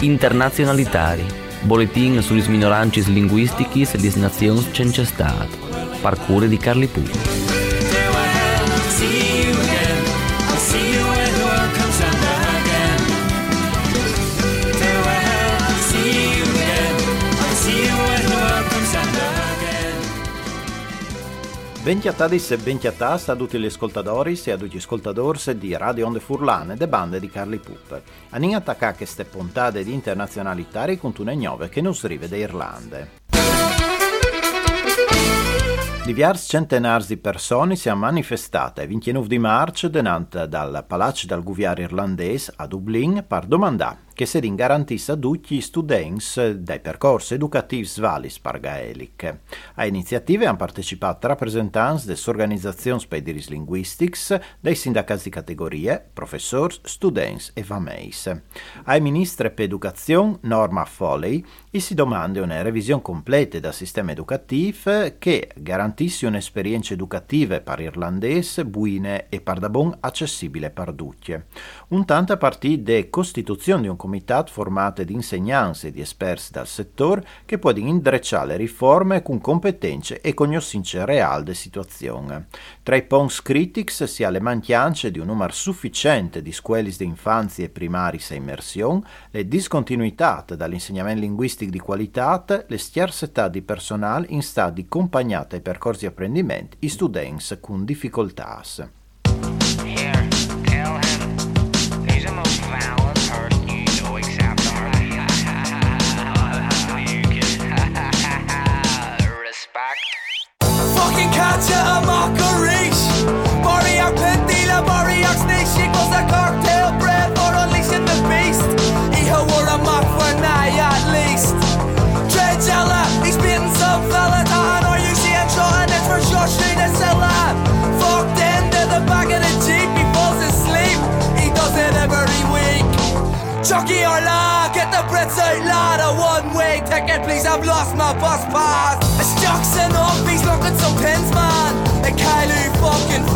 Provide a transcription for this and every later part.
Internazionalitari, boletin sulle minoranze linguistiche e le nazioni senza Stato, parcure di Carli Puglia. Bentiatadis e bentiatas a tutti gli ascoltatori e a tutti gli ascoltatori di Radio Onde Furlane e bande di Carli Pup. Anin attacca queste puntate di internazionalità con una nuove che non scrive da Irlande. Diversi centenari di persone si sono manifestate il 29 di marzo dinanzi dal Palazzo del Governo irlandese a Dublino per domandare che si garantisse a tutti gli studenti dei percorsi educativi svalis pargaelic. A iniziative hanno partecipato rappresentanti delle organizzazioni per i diritti linguistici, dei sindacati di categorie, professori, studenti e fameis. Ai ministri per educazione Norma Foley si domanda una revisione completa del sistema educativo che garantisse un'esperienza educativa per irlandese, buine e per da bon accessibile per tutti. Un tanto a partire da costituzione di un formato di insegnanti e di esperti dal settore che può indrecciare le riforme con competenze e conoscenze reali della situazione. Tra i punti critici si ha le mancanze di un numero sufficiente di scuole di infanzia e primari a immersione, le discontinuità dall'insegnamento linguistico di qualità, le scarsità di personale in stato di accompagnata ai percorsi di apprendimento i studenti con difficoltà. to a mock the out loud A one-way ticket, please, I've lost my bus pass. It's Jackson he's looking some pins, man. A Kylie fucking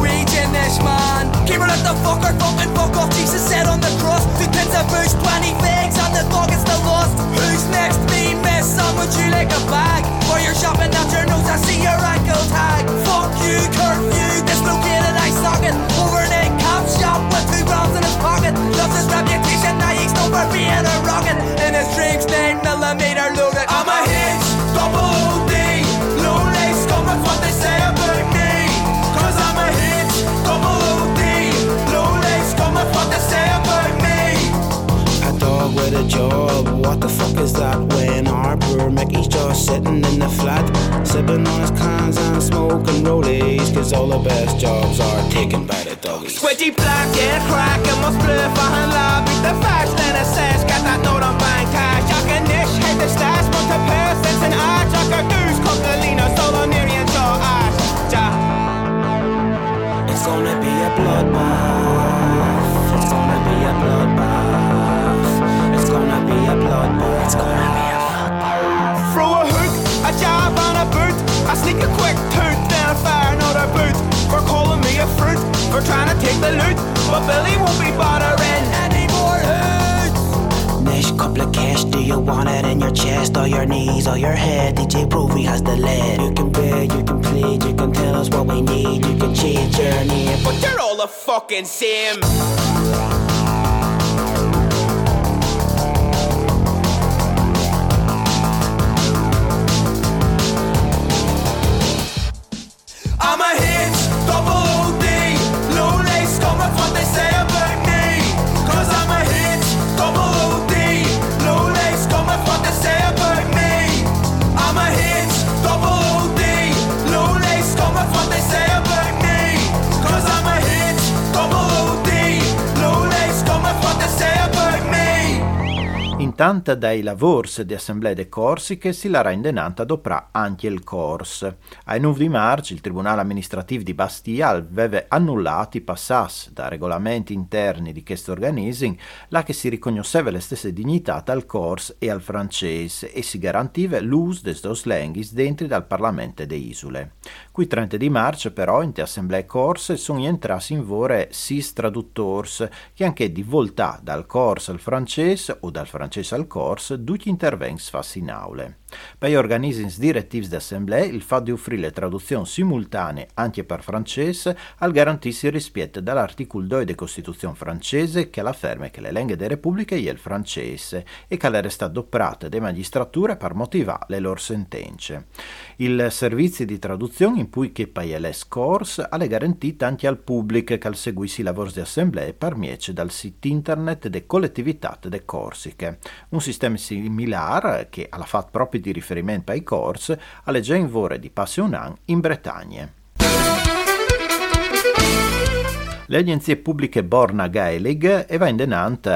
Swedish man. Keep her let the fucker fucking fuck off. Jesus said on the cross Two pins of booze, 20 figs And the dog is still lost Who's next? Me, miss Some would you like a bag. While you're shopping out your nose I see your ankle tag. Fuck you, curfew Dislocated eye socket Overnight cop shop With two grams in his pocket. Loves his known for being a rocket In his dreams 9 millimeter loaded I'm a hitch Double Low lace Come with what they say about me Cause I'm a hitch Double Low lace Come with what they say about me A dog with a job, what the fuck is that? When Harper Mickey's just sitting in the flat, sipping on his cans and smoking rollies, cause all the best jobs are taken by the doggies. Squidgy black and crack and my split behind lobby The facts that it says Got that note on buying cash Jag kan nisch, heter stash Mot a persons and art Jag har goose, coccolino, solo Nerian, jaw, ash Ja It's gonna be a bloodbath. It's gonna be a bloodbath. It's gonna be a bloodbath. It's gonna I a quick toot, then fire another boot For calling me a fruit, for trying to take the loot But Billy won't be bothering any more hoots Nish, couple of cash, do you want it in your chest or your knees or your head? DJ Provey has the lead. You can beg, you can plead, you can tell us what we need, you can change your name. But you're all the fucking same Tanta dai lavors di Assemblea de Corsiche si la rendenanta doprà anche il Cors. Ai 9 di marzo il Tribunale amministrativo di Bastia aveva annullato i passassi da regolamenti interni di questo organismo, là che si riconosceva le stesse dignità al Cors e al francese e si garantiva l'uso des dos lenghis dentro dal Parlamento de Isole. Qui 30 di marzo però in te Assemblee Corse sono entrati in vore sis traduttors che anche di voltà dal Cors al francese o dal francese al Cors fatti in aule. Per gli organismi direttivi d'assemblea, il fatto di offrire traduzioni simultanee anche per francese al garantisce il rispetto dall'articolo 2 della Costituzione francese che afferma che le lingue delle repubbliche è il francese e che le resta adoperate da magistrature per motivare le loro sentenze. Il servizio di traduzione in cui che PLS Course ha garantito anche al pubblico che al seguissi i lavori di assemblea per miece dal sito internet de collettività de Corsiche, un sistema similare che ha fatto proprio di riferimento ai corsi alle Genvore di Passionan in Bretagna. Le agenzie pubbliche Borna Gaelig e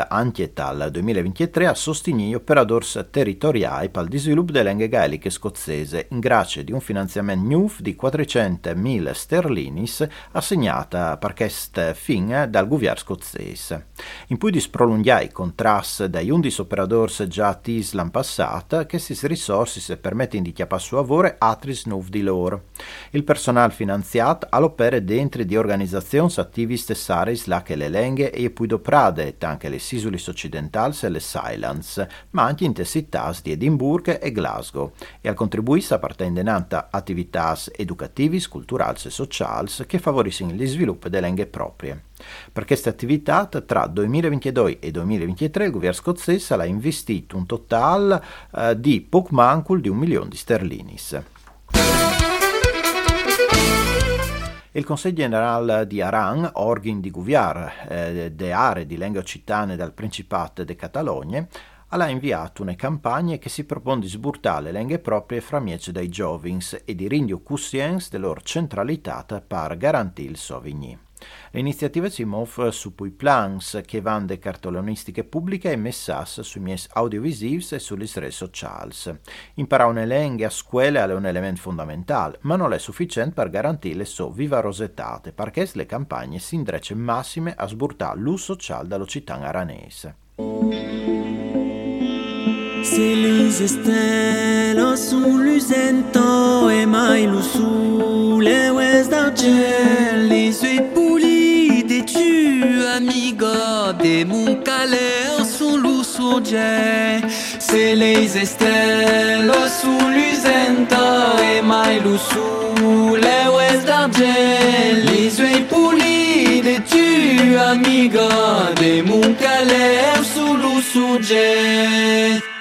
anche dal 2023 a sostenere operatori territoriali per il sviluppo delle lingue gaeliche scozzese in grazia di un finanziamento NUF di 400.000 sterlinis assegnata per questo fin dal governo scozzese. In più di sprolungare i contrasti dai 11 operatori già attivi l'anno passato, queste risorse permettono di chiappare su lavoro altri NUF di loro. Il personale finanziato all'opera dentro di organizzazioni attive stessaris là che le lenghe e poi doprade, anche le Sisulis occidentali e le Silence, ma anche in città di Edimburgo e Glasgow, e al contribuisse appartenente attività educative, culturali e sociali che favoriscono lo sviluppo delle lingue proprie. Per queste attività, tra 2022 e 2023, il governo scozzese ha investito un totale eh, di poco mancul di un milione di sterlinis. Il Consiglio Generale di Aran, organ di Guviar, eh, de aree di lingua occitane dal Principato de Catalogna, ha inviato una campagna che si propone di sburtare le lingue proprie fra miece dai giovins e di rendio cussiens della loro centralità per garantire il Sauvigny. L'iniziativa si muove su pui plans che vanno da cartolonistiche pubbliche e messas sui miei audiovisivi e sulle reti sociali. Imparare una lingua a scuola è un elemento fondamentale, ma non è sufficiente per garantire le sue vivarosetate, perché le campagne si indrecce massime a sburtare l'uso sociale dall'occitano aranese. Se les estelles sul lusento e mai lo sole west d'argent les yeux polis des tu amigo de mon caleur sul lusurge Se les estelles sul lusento e mai lo sole west d'argent les yeux polis des tu amigo de mon caleur sul lusurge La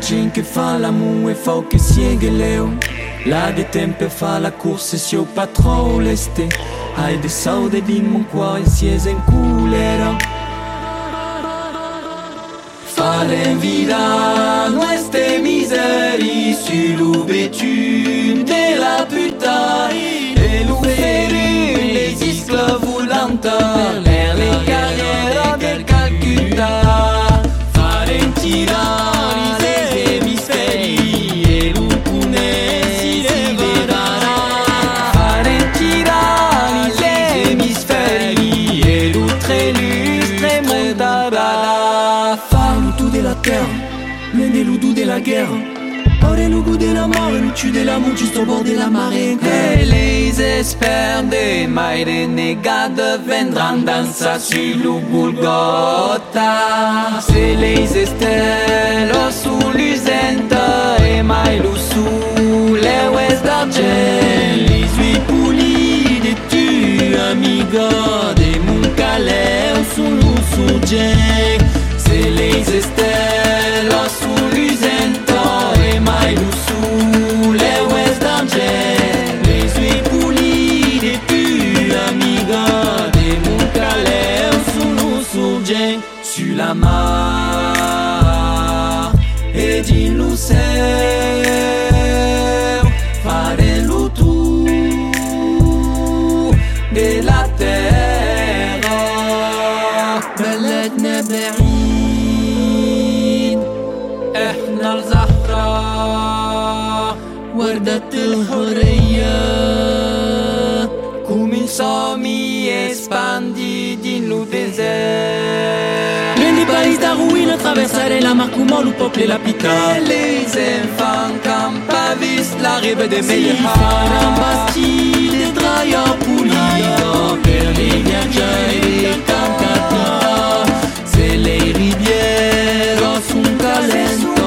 gent que fa l'amour e fa que siègue leu. La de tempe fa la course e si o patro l'este. Ai de sau de din mon qua e si es en culera. Fa l'envida, no este miseri, si l'ubetune de la la guerre. Ora le de la mort, le tue de l'amour juste au bord de la marée. Les espères des mai renegades vendront danser sur le Golgotha. C'est les estelles sous l'usenta et mai sous les ouest d'argent Les huit poulies de tu amiga de mon calais sous le surgent C'est les estelles amar e de no céu farelo tu de la terra بلدنا بعيد إحنا الزهرة وردة الحرية traversare la mar comment la pitale les enfants campavis la rive de Meillana Bastille Draia Pulida les viaggiare c'est les rivières sont calentes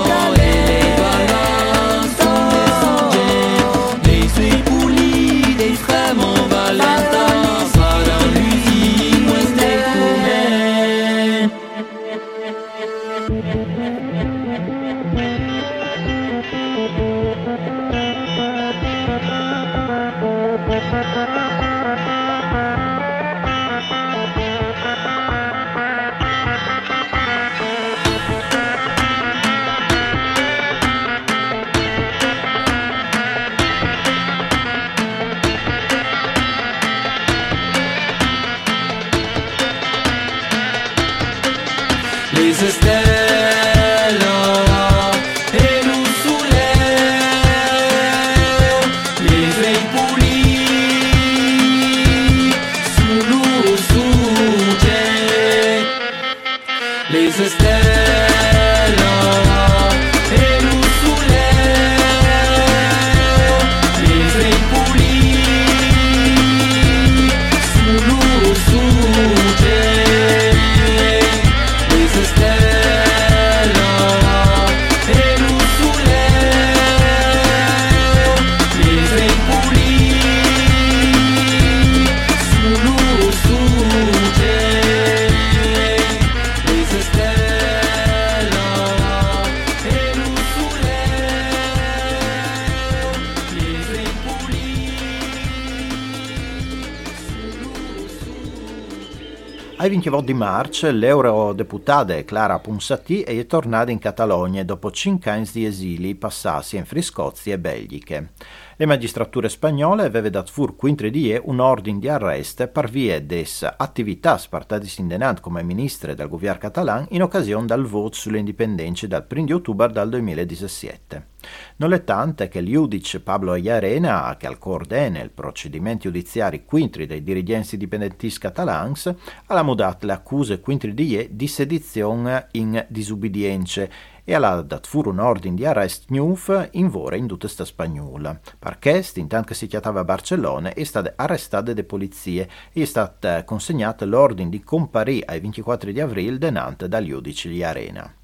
29 di marzo l'eurodeputata Clara Ponsatì è tornata in Catalogna dopo cinque anni di esili passati in Friscozia e Belgiche. Le magistrature spagnole avevano dato fur 15 die un ordine di arresto per via des attività spartate in come ministre del governo catalan in occasione del voto sull'indipendenza dal 1 ottobre del 2017. Non è tante che il giudice Pablo Ayarena, che al coordena il procedimento giudiziari quintri dei dirigenti indipendentisti catalans, ha mudato le accuse quintri di e di sedizione in disubbidienza e ha dato fur un ordine di arrest nuovo in vore in tutta sta spagnola. Perché, intanto che si chiamava a Barcellona, è stata arrestata da polizie e è stata consegnata l'ordine di comparire ai 24 di aprile denante dal giudice di.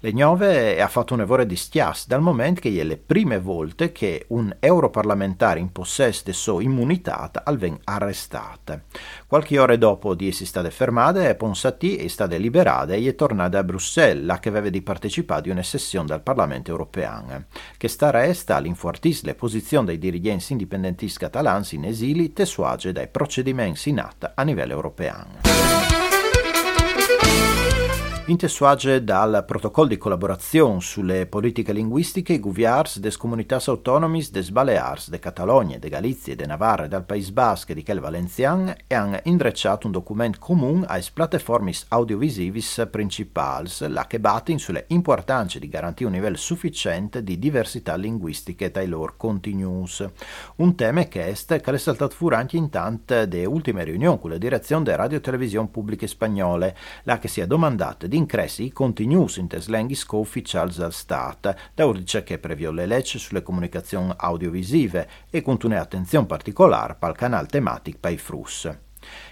Le Gnove ha fatto un lavoro di stias dal momento che è le prime volte che un europarlamentare in possesso di sua immunità al ven arrestata. Qualche ore dopo di essere state fermate, Ponsati è stata liberata e è tornata a Bruxelles, là che aveva di partecipare a una sessione del Parlamento europeo. Che sta resta all'infortis le posizioni dei dirigenti indipendentisti catalani in esili tesuage dai procedimenti in atto a livello europeo. Intesuage dal protocollo di collaborazione sulle politiche linguistiche i governs des comunitats autonomis des Balears, de Catalogna, de Galizia, de Navarra e del País Basque di quel Valencian e hanno indrecciato un documento comune ai piattaforme audiovisivis principali, la che batte sulle importanze di garantire un livello sufficiente di diversità linguistiche dai loro continuous. Un tema che è che è saltato fuori anche in tante delle ultime riunioni con la direzione delle radio e televisioni pubbliche spagnole, la che si è domandata di incressi i continuous in teslenghi ufficiali del Stato, da urdice che previo le leggi sulle comunicazioni audiovisive e con un'attenzione particolare al canale tematico per i frus.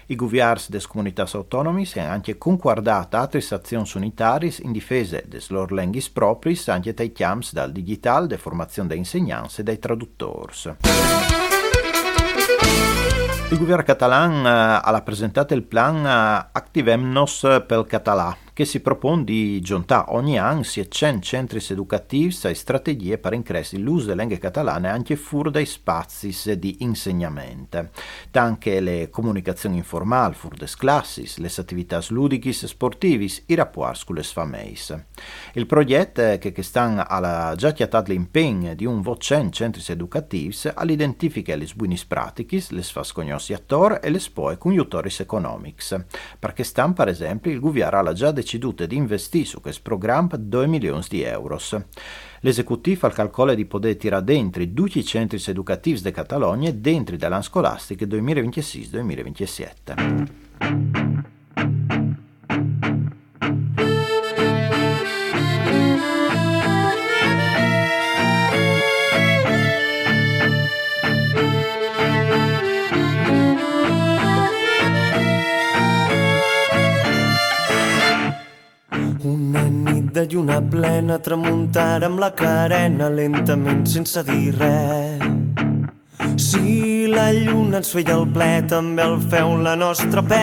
I governs des comunitats autonomis hanno anche concordato altre azioni unitarie in difesa des loro lenghis propris anche dai chiams dal digital, de formazione dei insegnanti e dai traduttori. Il governo catalan eh, ha presentato il plan eh, Activemnos pel Català, che si propone di giuntare ogni anno 100 centri educativi e strategie per increscere l'uso delle lingue catalane anche fuori dai spazi di insegnamento. Anche le comunicazioni informali fuori dalle classi, le attività ludiche e sportive, i rapporti con le famiglie. Il progetto, che, che sta alla già chiatato l'impegno di un 100 centri educativi, all'identifica le buone pratiche, le sfascognosi attori e le spoe con economici. Perché stanno, per esempio, il governo ha già deciso di investire su questo programma 2 milioni di euro. L'esecutivo al calcolo di poter tirare dentro tutti i centri educativi di Catalogna dentro dall'anno scolastico 2026-2027. De lluna plena tramuntar amb la carena lentament sense dir res. Si la lluna ens feia el ple, també el feu la nostra pena.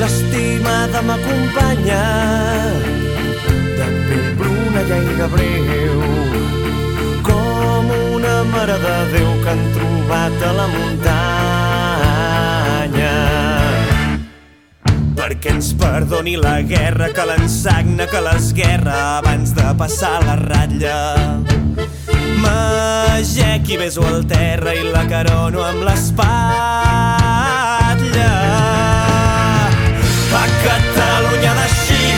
L'estimada m'acompanya de pell bruna i aire breu com una mare de Déu que han trobat a la muntanya perquè ens perdoni la guerra que l'ensagna que l'esguerra abans de passar la ratlla. Magec i beso al terra i la carono amb l'espatlla. A Catalunya d'així,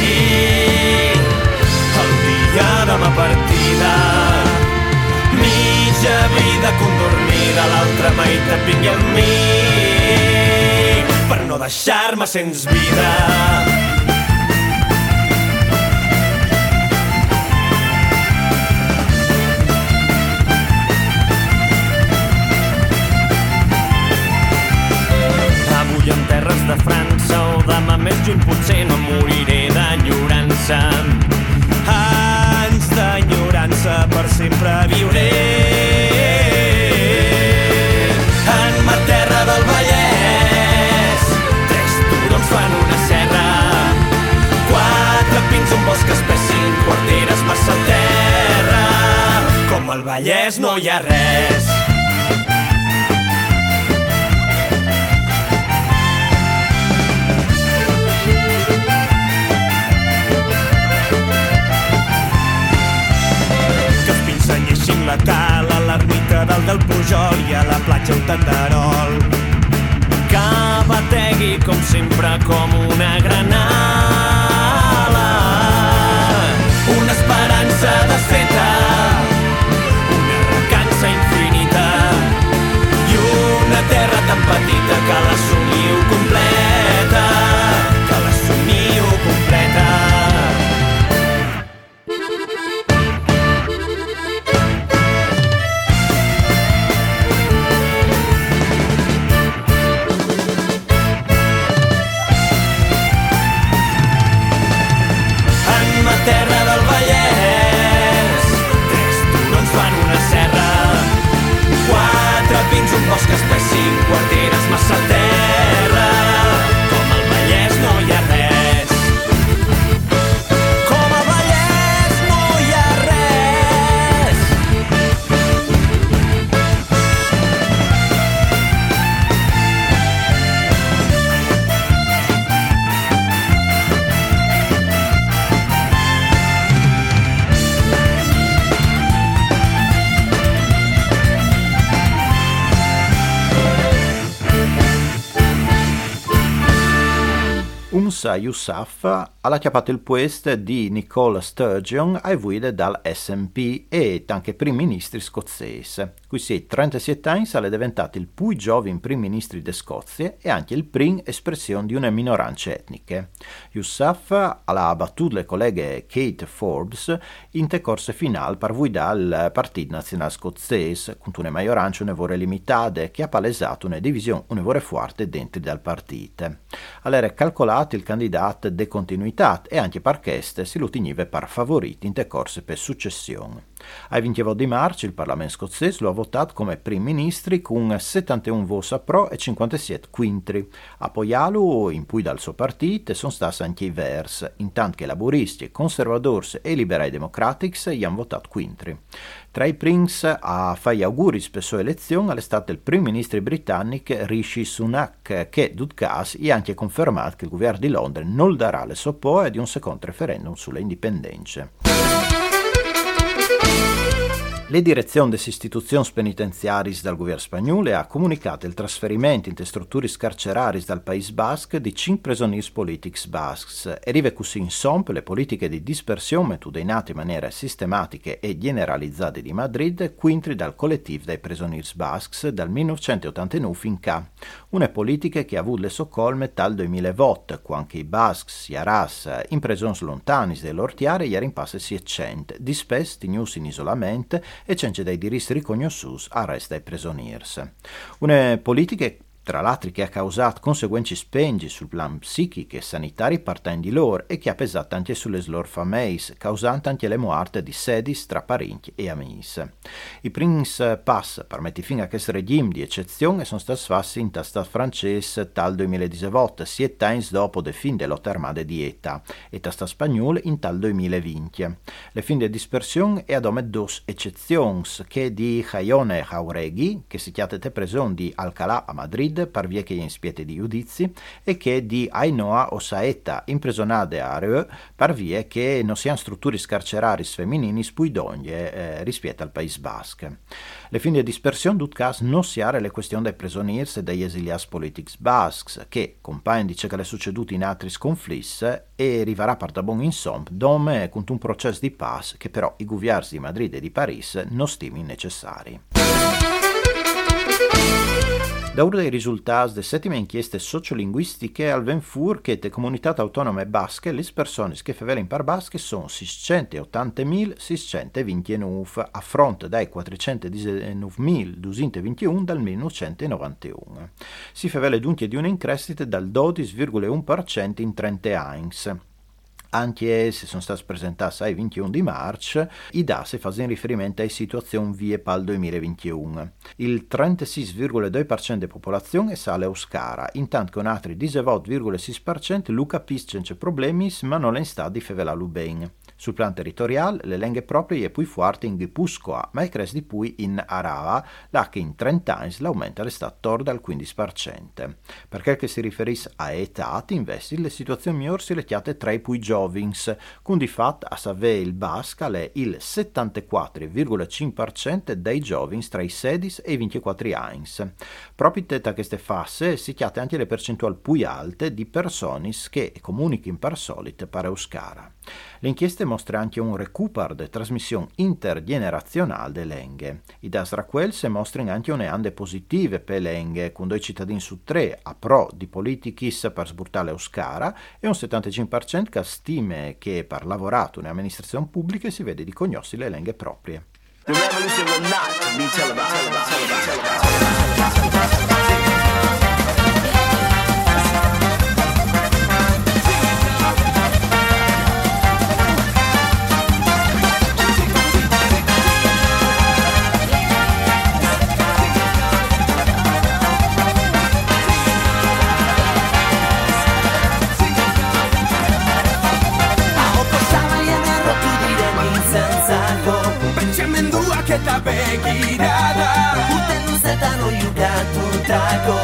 el dia ma partida, mitja vida condormida, l'altra meitat vingui amb mi per no deixar-me sens vida. Avui en terres de França o demà més lluny potser no moriré d'enyorança. Anys d'enyorança per sempre viuré. Al Vallès no hi ha res que els pins senyeixin la cala, l'ermita dalt del Pujol i a la platja un tenderol. Que bategui com sempre com una granala. Unsa Yousaf ha chiappato il puesto di Nicola Sturgeon ai guide dal SNP e anche primo ministro scozzese. Qui si 37 anni è diventato il più giovane primo ministro di Scozia e anche il primo espressione di una minoranza etniche. Yousaf ha battuto le colleghe Kate Forbes in te corse finale per guidare il Partito Nazionale Scozzese, con una maggioranza un'evore limitata che ha palesato una divisione un'evore forte dentro dal partito. Allora calcolato il candidato de continuità e anche per queste si lo teniva per favorito in te corse per successione. Ai 20 di marzo il Parlamento scozzese lo ha votato come primo ministro con 71 voti pro e 57 quintri. A Poialu, in cui dal suo partito, sono stati anche i Vers, intanto che laburisti, conservatori e liberai democratici gli hanno votato quintri. Tra i Prince a fare gli auguri per sua elezione stato il primo ministro britannico Rishi Sunak, che, Dudkas, ha anche confermato che il governo di Londra non darà le soppoe di un secondo referendum sulle indipendenze. Le direzioni delle istituzioni penitenziarie dal governo spagnolo ha comunicato il trasferimento in strutture scarcerarie dal Paese Basque di 5 prigionieri politici basques e rive così in somp le politiche di dispersione metodeinate in maniera sistematica e generalizzate di Madrid quintri dal collettivo dei prigionieri basques dal 1989 fin qua. Una politica che ha avuto le soccolme dal 2008, quando i basques, i aras, in prigioni lontani dell'ortiare, ieri in passe si accente, di spesso tenuti in isolamento e c'è dei diritti riconosciuti al resto dei prigioniers. Una politica tra l'altro che ha causato conseguenze spengi sul plan psichico e sanitario partendo di loro e che ha pesato anche sulle loro famiglie, causando anche le morte di sedis tra parenti e amici. I primi pass per mettere fine a questo regime di eccezione sono stati fatti in testa francese tal 2018, siete anni dopo le fin della armate di ETA, e testa spagnola in tal 2020. Le fin di dispersione è ad ome dos eccezioni, che di Jaione Jauregui, che si chiama preso di Alcalá a Madrid, Madrid par via che in spiete di giudizi e che di Ainoa o Saetta impresonate a Reu par via che non siano strutture scarcerari femminili spuidogne eh, rispetto al Paese Basque. Le fin di dispersione d'ut cas non si are le questioni dei prisoniers e degli esiliati politici basques che, compagni dice che le succeduti in altri conflitti e arriverà per da buon insomma dome con un processo di pace che però i governi di Madrid e di Parigi non stimi necessari. Da uno dei risultati delle settime inchieste sociolinguistiche al Venfur che le comunità autonome basche, le persone che in par basche sono 680.629 a fronte dai 419.221 dal 1991. Si favela dunque di un'increscita dal 12,1% in 30 anni anche se sono stati presentati ai 21 di marzo, i dati fanno riferimento alla situazione vie PAL 2021. Il 36,2% della popolazione sale a Oscara, intanto che un altro 18,6% Luca pisce problemi ma non è in stato di fevela bene. Sul plan territoriale, le lingue proprie è più forte in Gipuscoa, ma è cresce di più in Arava, là che in 30 anni l'aumento è stato torno al 15%. Per quel che si riferisce a età, invece, le situazioni migliori si lettiate tra i più giovins, con di fatto a Save il Basca è il 74,5% dei giovins tra i 16 e i 24 anni. Proprio in queste fasce si chiate anche le percentuali più alte di persone che comunicano per solito per Euskara. Le inchieste mostrano anche un recupero de trasmissione intergenerazionale delle lenghe. I das Raquels mostrano anche une ande positive per le lenghe, con due cittadini su tre a pro di politichis per sburtare Euskara e un 75% che stime che per lavorato in amministrazione pubblica si vede di cognossi le lenghe proprie. The revolution will not be televised. Eta begirada. Uten luzetan oiukatutako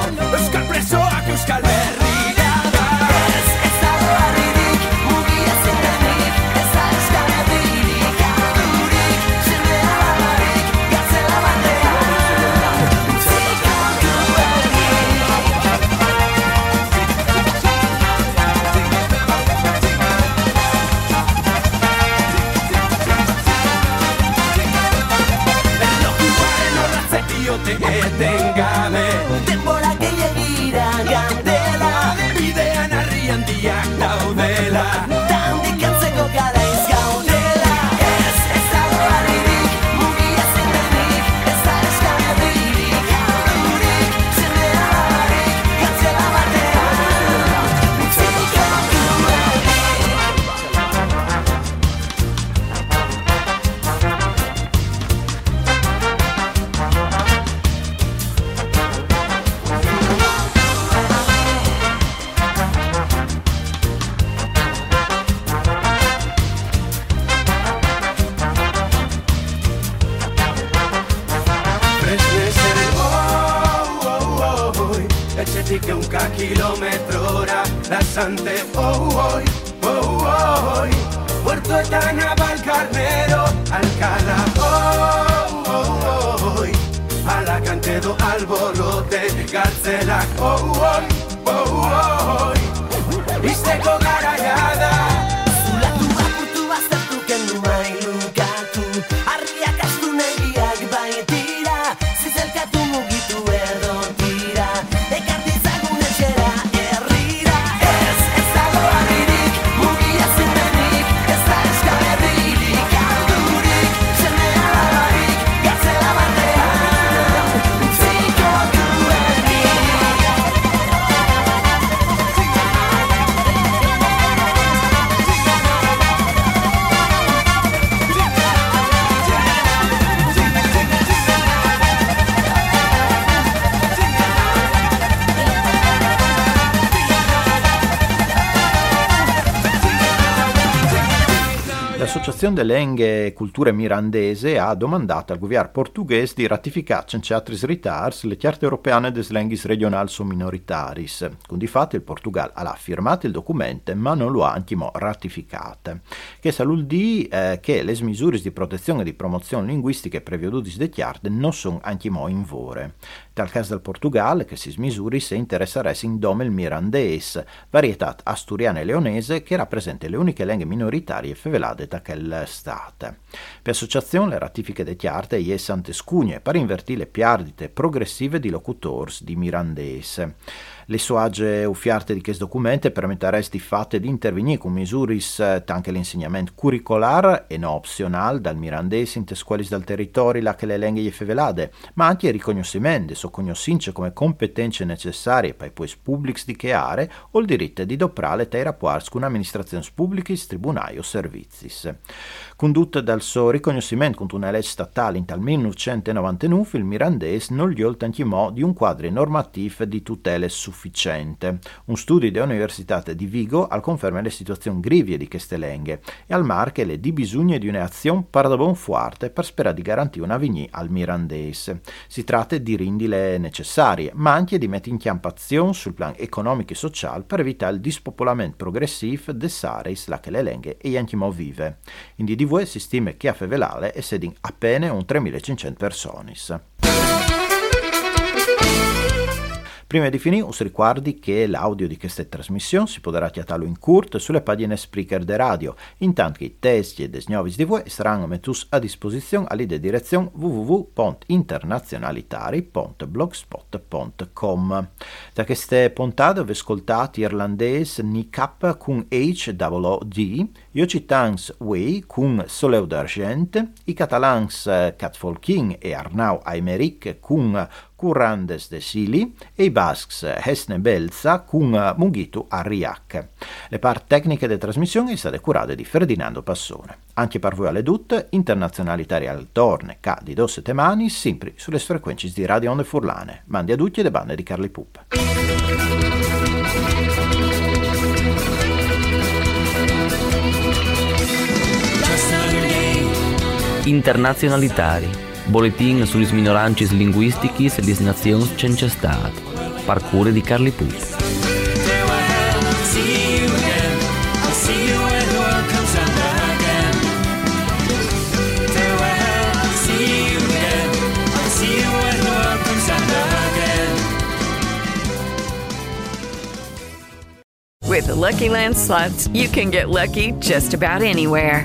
que un kilómetro hora danzante oh hoy oh, hoy oh, Puerto Etana el Carnero Alcalá oh oh hoy oh, Alacantedo Alborote Garcela oh hoy oh hoy Viste con garayada L'Associazione delle Lenghe e Culture Mirandese ha domandato al governo portoghese di ratificare senza altri ritardi le carte europee des lenghis regionals o minoritaris. Con di fatto il Portugal ha firmato il documento ma non lo ha ancora ratificato. Che saludì eh, che le misure di protezione e di promozione linguistica prevedute da carte non sono ancora in vore. Tal caso del Portugal che si smisuri se interesseresse in dome il mirandese, varietà asturiana e leonese che rappresenta le uniche lingue minoritarie fevelate da quel state. Per associazione le ratifiche de chiarte e sante scugne per invertire le piardite progressive di locutors di mirandese. Le suage uffiarte di questo documento permetteresti fatte di intervenire con misure anche l'insegnamento curricolare e non opzionale dal mirandese in te scuole del territorio là che le lingue fevelade, ma anche il riconoscimento so conoscenze come competenze necessarie per i poi pubblici di che aree o il diritto di doprare i rapporti con amministrazioni pubbliche, tribunali o servizi. Condutta dal suo riconoscimento con una legge statale in tal 1999, il mirandese non gli oltre di un quadro normativo di tutele sufficiente. Un studio dell'Università di Vigo al conferma le situazioni grivie di queste lingue e al mar che le di bisogno di un'azione buon forte per sperare di garantire una vigni al mirandese. Si tratta di rindile necessarie, ma anche di mettere in campo azioni sul piano economico e sociale per evitare il dispopolamento progressivo des saris là che le lingue e anche vive. In DDV si stima che a Fevelale è sedin appena un 3500 persone. Prima di finire, us ricordi che l'audio di questa trasmissione si potrà chiatarlo in curto sulle pagine Spreaker de radio, intanto che i testi e des nuovi di voi saranno messi a disposizione all'idea direzione www.internazionalitari.blogspot.com. Da queste puntate vi ascoltate irlandese ni cap con HWD, gli occitans Way con Soleil d'Argent, i catalans Cat Folking e Arnau Aymeric con Currandes de Sili e i basques Hesne Belza con Munghitu Arriac. Le parti tecniche della trasmissione sono state curate di Ferdinando Passone. Anche per voi alle dutte, internazionalitari al torne, ca di dosse temani, sempre sulle frequenze di Radio Onde Furlane. Mandi a tutti le bande di Carli Pup. Internazionalitari. Boletin sulle minoranze linguistiche e senza Stato. Parcure di Carli Pup. With the Lucky Land slots, you can get lucky just about anywhere.